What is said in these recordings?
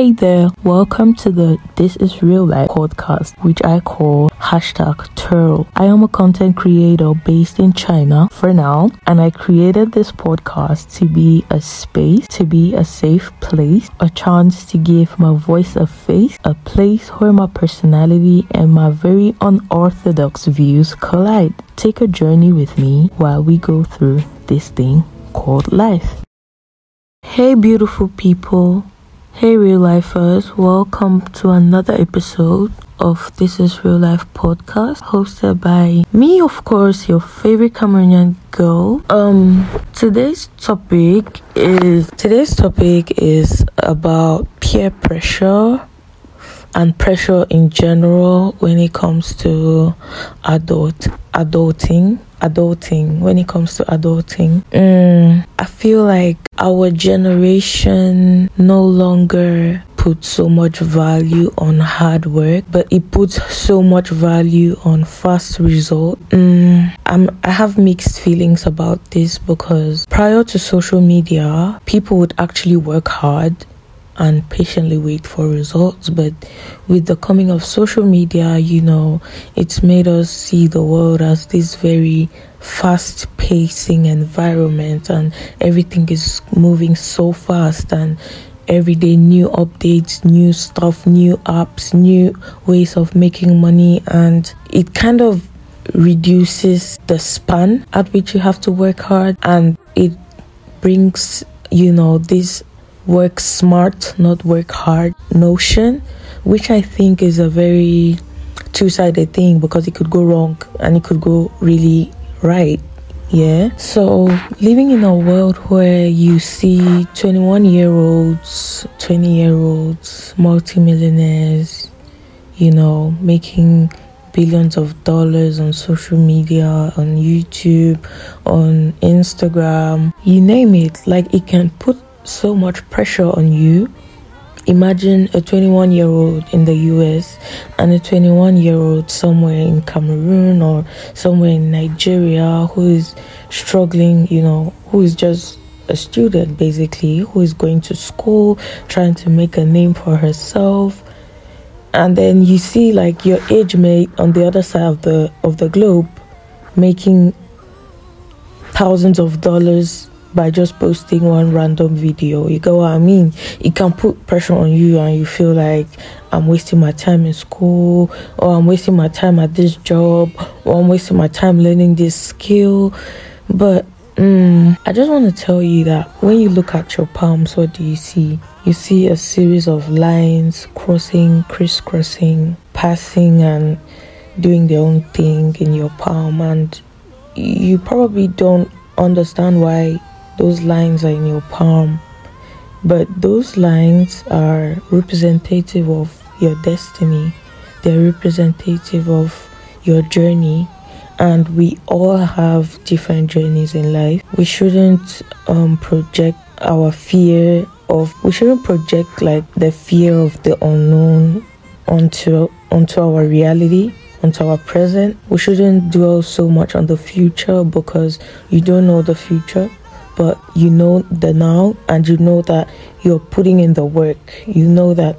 Hey there, welcome to the This is Real Life podcast, which I call hashtag TIRL. I am a content creator based in China for now, and I created this podcast to be a space, to be a safe place, a chance to give my voice a face, a place where my personality and my very unorthodox views collide. Take a journey with me while we go through this thing called life. Hey, beautiful people. Hey, real lifers. Welcome to another episode of This is Real Life podcast hosted by me, of course, your favorite Cameroonian girl. Um, today's topic is today's topic is about peer pressure and pressure in general when it comes to adult adulting adulting when it comes to adulting mm, i feel like our generation no longer puts so much value on hard work, but it puts so much value on fast result. Mm, I'm, I have mixed feelings about this because prior to social media, people would actually work hard and patiently wait for results. But with the coming of social media, you know, it's made us see the world as this very fast pacing environment and everything is moving so fast and every day new updates new stuff new apps new ways of making money and it kind of reduces the span at which you have to work hard and it brings you know this work smart, not work hard notion, which I think is a very two sided thing because it could go wrong and it could go really right. Yeah. So living in a world where you see 21 year olds, 20 year olds, multimillionaires, you know, making billions of dollars on social media, on YouTube, on Instagram, you name it, like it can put so much pressure on you. Imagine a 21 year old in the US and a 21 year old somewhere in Cameroon or somewhere in Nigeria who is struggling, you know, who is just a student basically, who is going to school, trying to make a name for herself. And then you see like your age mate on the other side of the of the globe making thousands of dollars by just posting one random video. You get what I mean? It can put pressure on you, and you feel like I'm wasting my time in school, or I'm wasting my time at this job, or I'm wasting my time learning this skill. But mm, I just want to tell you that when you look at your palms, what do you see? You see a series of lines crossing, crisscrossing, passing, and doing their own thing in your palm, and you probably don't understand why those lines are in your palm. But those lines are representative of your destiny, they're representative of your journey. And we all have different journeys in life. We shouldn't um, project our fear of, we shouldn't project like the fear of the unknown onto onto our reality onto our present. We shouldn't dwell so much on the future because you don't know the future but you know the now and you know that you're putting in the work you know that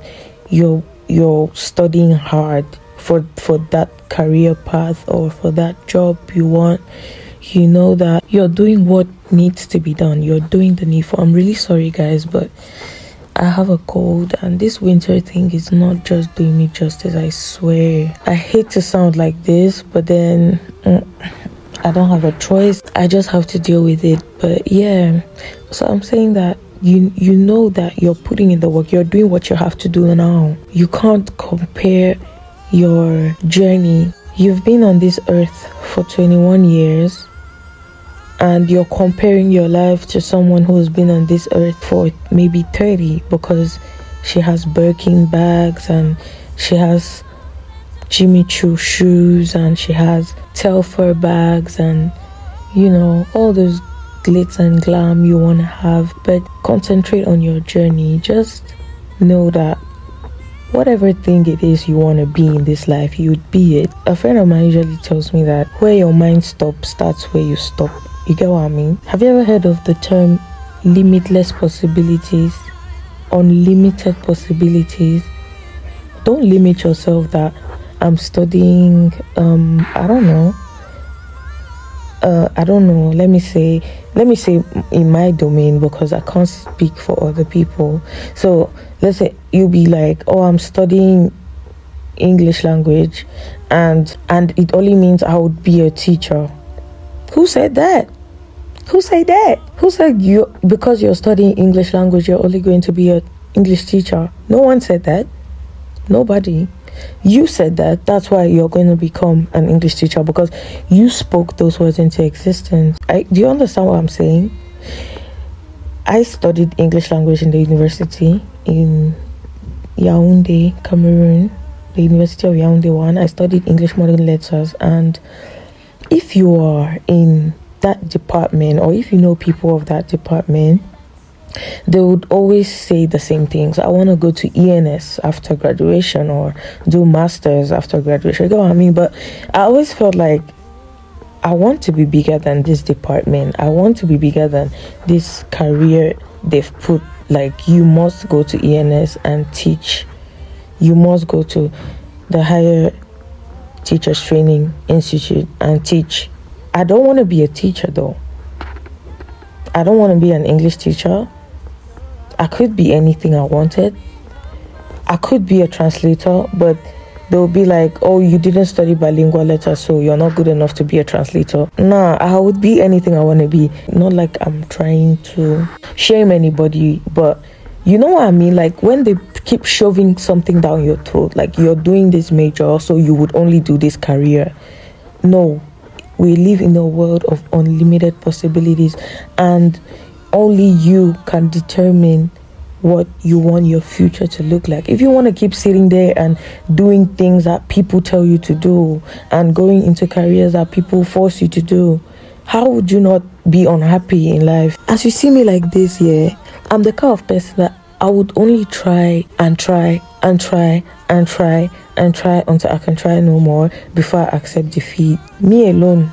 you're you're studying hard for for that career path or for that job you want you know that you're doing what needs to be done you're doing the needful i'm really sorry guys but I have a cold, and this winter thing is not just doing me justice. I swear. I hate to sound like this, but then mm, I don't have a choice. I just have to deal with it. But yeah, so I'm saying that you you know that you're putting in the work. You're doing what you have to do now. You can't compare your journey. You've been on this earth for 21 years and you're comparing your life to someone who's been on this earth for maybe 30 because she has Birkin bags and she has Jimmy Choo shoes and she has Telfar bags and you know all those glitz and glam you want to have. But concentrate on your journey. Just know that whatever thing it is you want to be in this life you'd be it. A friend of mine usually tells me that where your mind stops starts where you stop. You get what i mean? Have you ever heard of the term limitless possibilities? Unlimited possibilities. Don't limit yourself that I'm studying um I don't know uh, I don't know. Let me say, let me say in my domain because I can't speak for other people. So let's say you'll be like, oh, I'm studying English language, and and it only means I would be a teacher. Who said that? Who said that? Who said you because you're studying English language you're only going to be a English teacher? No one said that. Nobody. You said that. That's why you're going to become an English teacher because you spoke those words into existence. I, do you understand what I'm saying? I studied English language in the university in Yaoundé, Cameroon, the University of Yaoundé one. I studied English modern letters, and if you are in that department or if you know people of that department, they would always say the same things. I want to go to ENS after graduation or do masters after graduation. You know what I mean? But I always felt like I want to be bigger than this department. I want to be bigger than this career they've put. Like you must go to ENS and teach. You must go to the higher teachers training institute and teach. I don't want to be a teacher though. I don't want to be an English teacher. I could be anything I wanted. I could be a translator, but they'll be like, oh, you didn't study bilingual letters, so you're not good enough to be a translator. Nah, I would be anything I want to be. Not like I'm trying to shame anybody, but you know what I mean? Like when they keep shoving something down your throat, like you're doing this major, so you would only do this career. No, we live in a world of unlimited possibilities, and only you can determine what you want your future to look like. If you want to keep sitting there and doing things that people tell you to do and going into careers that people force you to do, how would you not be unhappy in life? As you see me like this, yeah, I'm the kind of person that I would only try and try and try and try and try until I can try no more before I accept defeat. Me alone,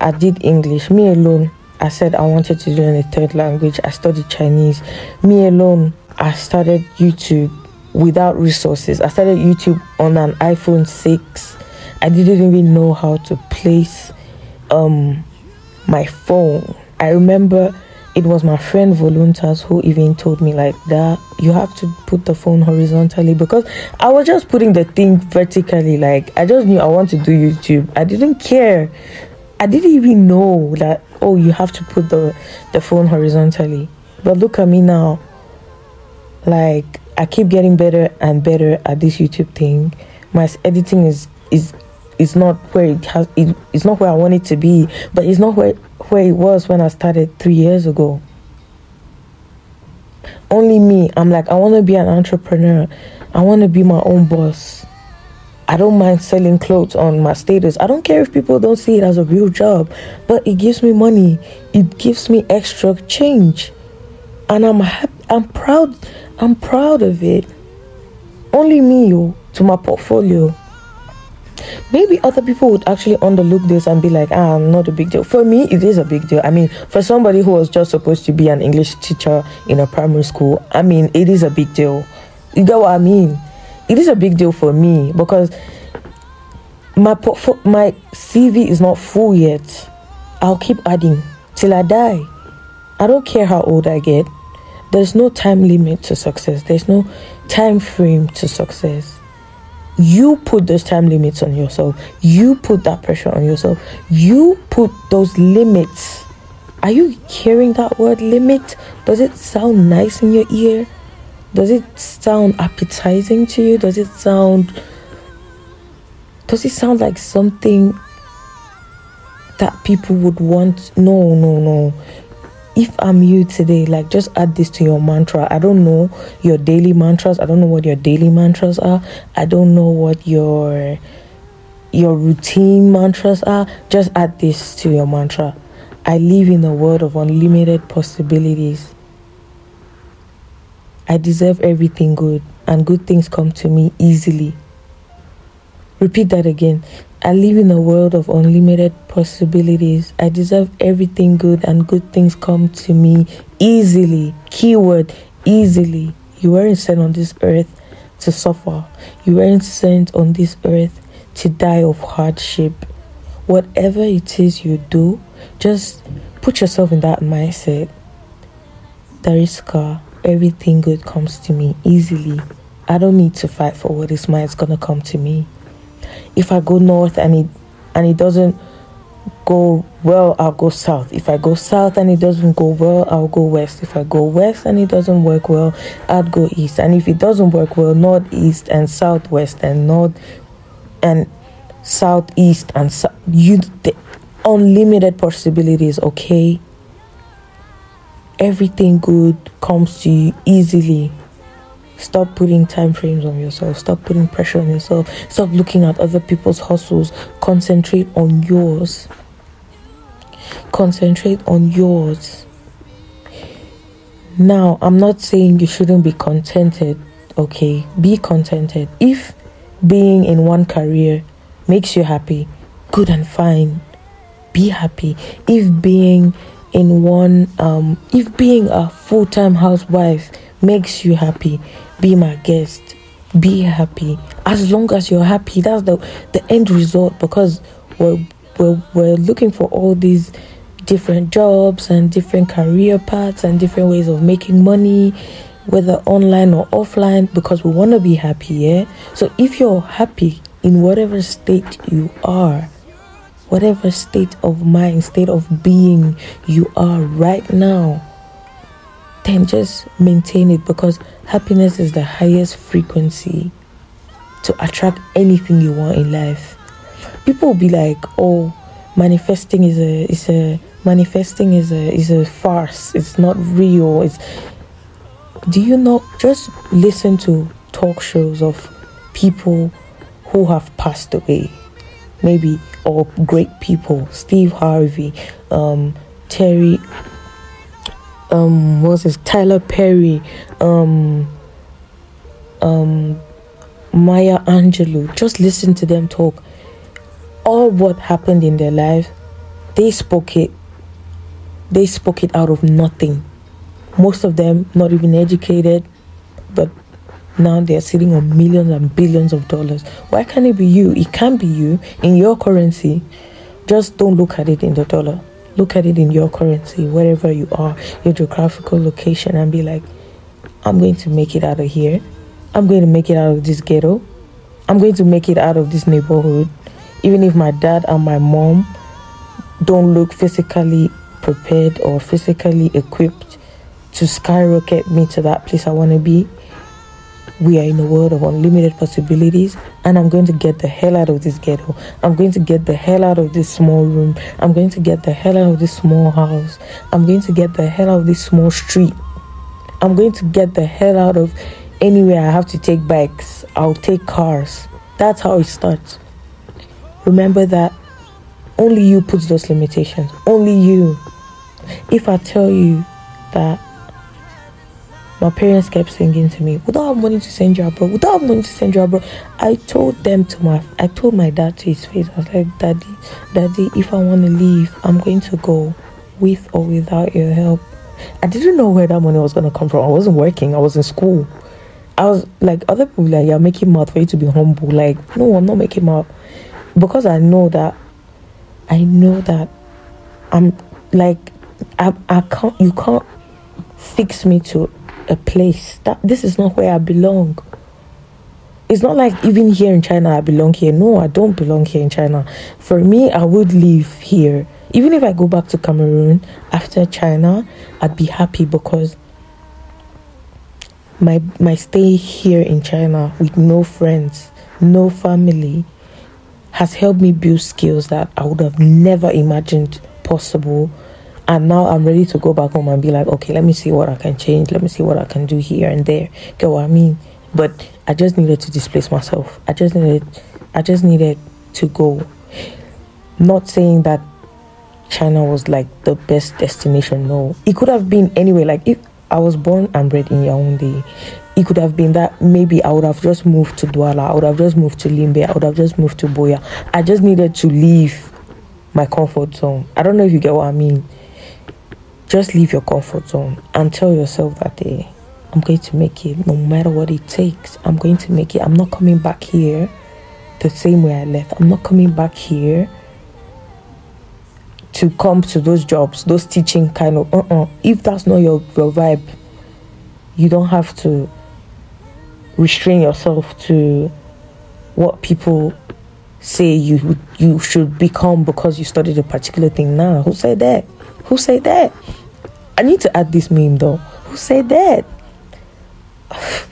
I did English. Me alone, I said I wanted to learn a third language. I studied Chinese. Me alone, I started YouTube without resources. I started YouTube on an iPhone 6. I didn't even know how to place um my phone. I remember it was my friend Voluntas who even told me like that you have to put the phone horizontally because I was just putting the thing vertically like I just knew I want to do YouTube. I didn't care. I didn't even know that oh you have to put the the phone horizontally. But look at me now. Like I keep getting better and better at this YouTube thing. My editing is is is not where it has it, it's not where I want it to be, but it's not where where it was when I started 3 years ago. Only me, I'm like I want to be an entrepreneur. I want to be my own boss. I don't mind selling clothes on my status. I don't care if people don't see it as a real job, but it gives me money. It gives me extra change. And I'm happy, I'm proud I'm proud of it. Only me to my portfolio. Maybe other people would actually underlook this and be like, ah, not a big deal. For me, it is a big deal. I mean, for somebody who was just supposed to be an English teacher in a primary school, I mean, it is a big deal. You get what I mean? It is a big deal for me because my my CV is not full yet. I'll keep adding till I die. I don't care how old I get. There's no time limit to success. There's no time frame to success. You put those time limits on yourself. You put that pressure on yourself. You put those limits. Are you hearing that word limit? Does it sound nice in your ear? Does it sound appetizing to you? Does it sound does it sound like something that people would want? No, no, no. If I'm you today, like just add this to your mantra. I don't know your daily mantras. I don't know what your daily mantras are. I don't know what your your routine mantras are. Just add this to your mantra. I live in a world of unlimited possibilities. I deserve everything good, and good things come to me easily. Repeat that again. I live in a world of unlimited possibilities. I deserve everything good, and good things come to me easily. Keyword easily. You weren't sent on this earth to suffer. You weren't sent on this earth to die of hardship. Whatever it is you do, just put yourself in that mindset. Dariska, everything good comes to me easily. I don't need to fight for what is mine. It's gonna come to me. If I go north and it and it doesn't go well, I'll go south. If I go south and it doesn't go well, I'll go west. If I go west and it doesn't work well, I'd go east. And if it doesn't work well, northeast and southwest and north and southeast and so, you the unlimited possibilities. Okay, everything good comes to you easily. Stop putting time frames on yourself. Stop putting pressure on yourself. Stop looking at other people's hustles. Concentrate on yours. Concentrate on yours. Now, I'm not saying you shouldn't be contented, okay? Be contented. If being in one career makes you happy, good and fine. Be happy. If being in one, um, if being a full time housewife makes you happy, be my guest. Be happy. As long as you're happy, that's the, the end result because we're, we're, we're looking for all these different jobs and different career paths and different ways of making money whether online or offline because we want to be happy yeah so if you're happy in whatever state you are whatever state of mind state of being you are right now then just maintain it because happiness is the highest frequency to attract anything you want in life. People will be like, "Oh, manifesting is a is a manifesting is a is a farce. It's not real. It's do you know just listen to talk shows of people who have passed away maybe or great people steve harvey um, terry um what's this Tyler Perry, um um Maya Angelou. Just listen to them talk. All what happened in their life, they spoke it. They spoke it out of nothing. Most of them not even educated, but now they're sitting on millions and billions of dollars. Why can't it be you? It can be you in your currency. Just don't look at it in the dollar look at it in your currency, wherever you are, your geographical location, and be like, I'm going to make it out of here. I'm going to make it out of this ghetto. I'm going to make it out of this neighborhood. Even if my dad and my mom don't look physically prepared or physically equipped to skyrocket me to that place I want to be, we are in a world of unlimited possibilities and I'm going to get the hell out of this ghetto. I'm going to get the hell out of this small room. I'm going to get the hell out of this small house. I'm going to get the hell out of this small street. I'm going to get the hell out of anywhere I have to take bikes. I'll take cars. That's how it starts. Remember that only you put those limitations. Only you. If I tell you that my parents kept singing to me, "We don't have money to send you abroad. We don't have money to send you abroad." I told them to my, I told my dad to his face. I was like, "Daddy, Daddy, if I want to leave, I'm going to go, with or without your help." I didn't know where that money was gonna come from. I wasn't working. I was in school. I was like other people like you're making mouth for you to be humble. Like no, I'm not making mouth because I know that I know that I'm like I I can't you can't fix me to a place. That this is not where I belong. It's not like even here in China I belong here. No, I don't belong here in China. For me, I would live here. Even if I go back to Cameroon after China, I'd be happy because my my stay here in China with no friends, no family has helped me build skills that I would have never imagined possible and now I'm ready to go back home and be like, okay, let me see what I can change. Let me see what I can do here and there. Get what I mean? But I just needed to displace myself. I just needed, I just needed to go. Not saying that China was like the best destination. No, it could have been anyway. Like if I was born and bred in Yaoundé, it could have been that maybe I would have just moved to Douala. I would have just moved to Limbe. I would have just moved to Buea. I just needed to leave my comfort zone. I don't know if you get what I mean just leave your comfort zone and tell yourself that day I'm going to make it no matter what it takes. I'm going to make it. I'm not coming back here the same way I left. I'm not coming back here to come to those jobs, those teaching kind of. Uh-uh. If that's not your, your vibe, you don't have to restrain yourself to what people say you you should become because you studied a particular thing. Now, who said that? Who said that? I need to add this meme though. Who said that?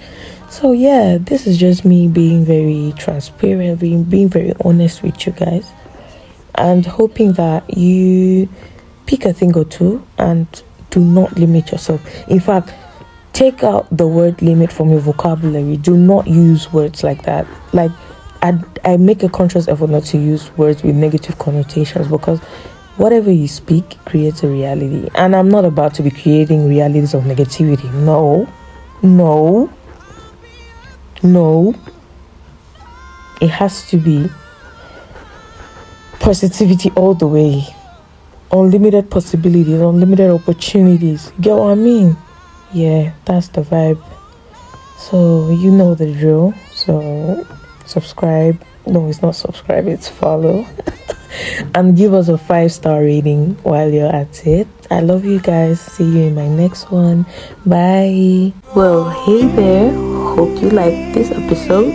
So yeah, this is just me being very transparent, being being very honest with you guys, and hoping that you pick a thing or two and do not limit yourself. In fact, take out the word limit from your vocabulary. Do not use words like that. Like I, I make a conscious effort not to use words with negative connotations because whatever you speak creates a reality. And I'm not about to be creating realities of negativity. No, no. No. It has to be positivity all the way. Unlimited possibilities, unlimited opportunities. Get what I mean? Yeah, that's the vibe. So, you know the drill. So, subscribe. No, it's not subscribe, it's follow. and give us a five star rating while you're at it. I love you guys. See you in my next one. Bye. Well, hey there. Hope you liked this episode.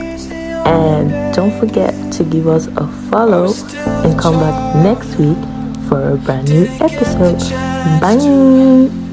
And don't forget to give us a follow and come back next week for a brand new episode. Bye.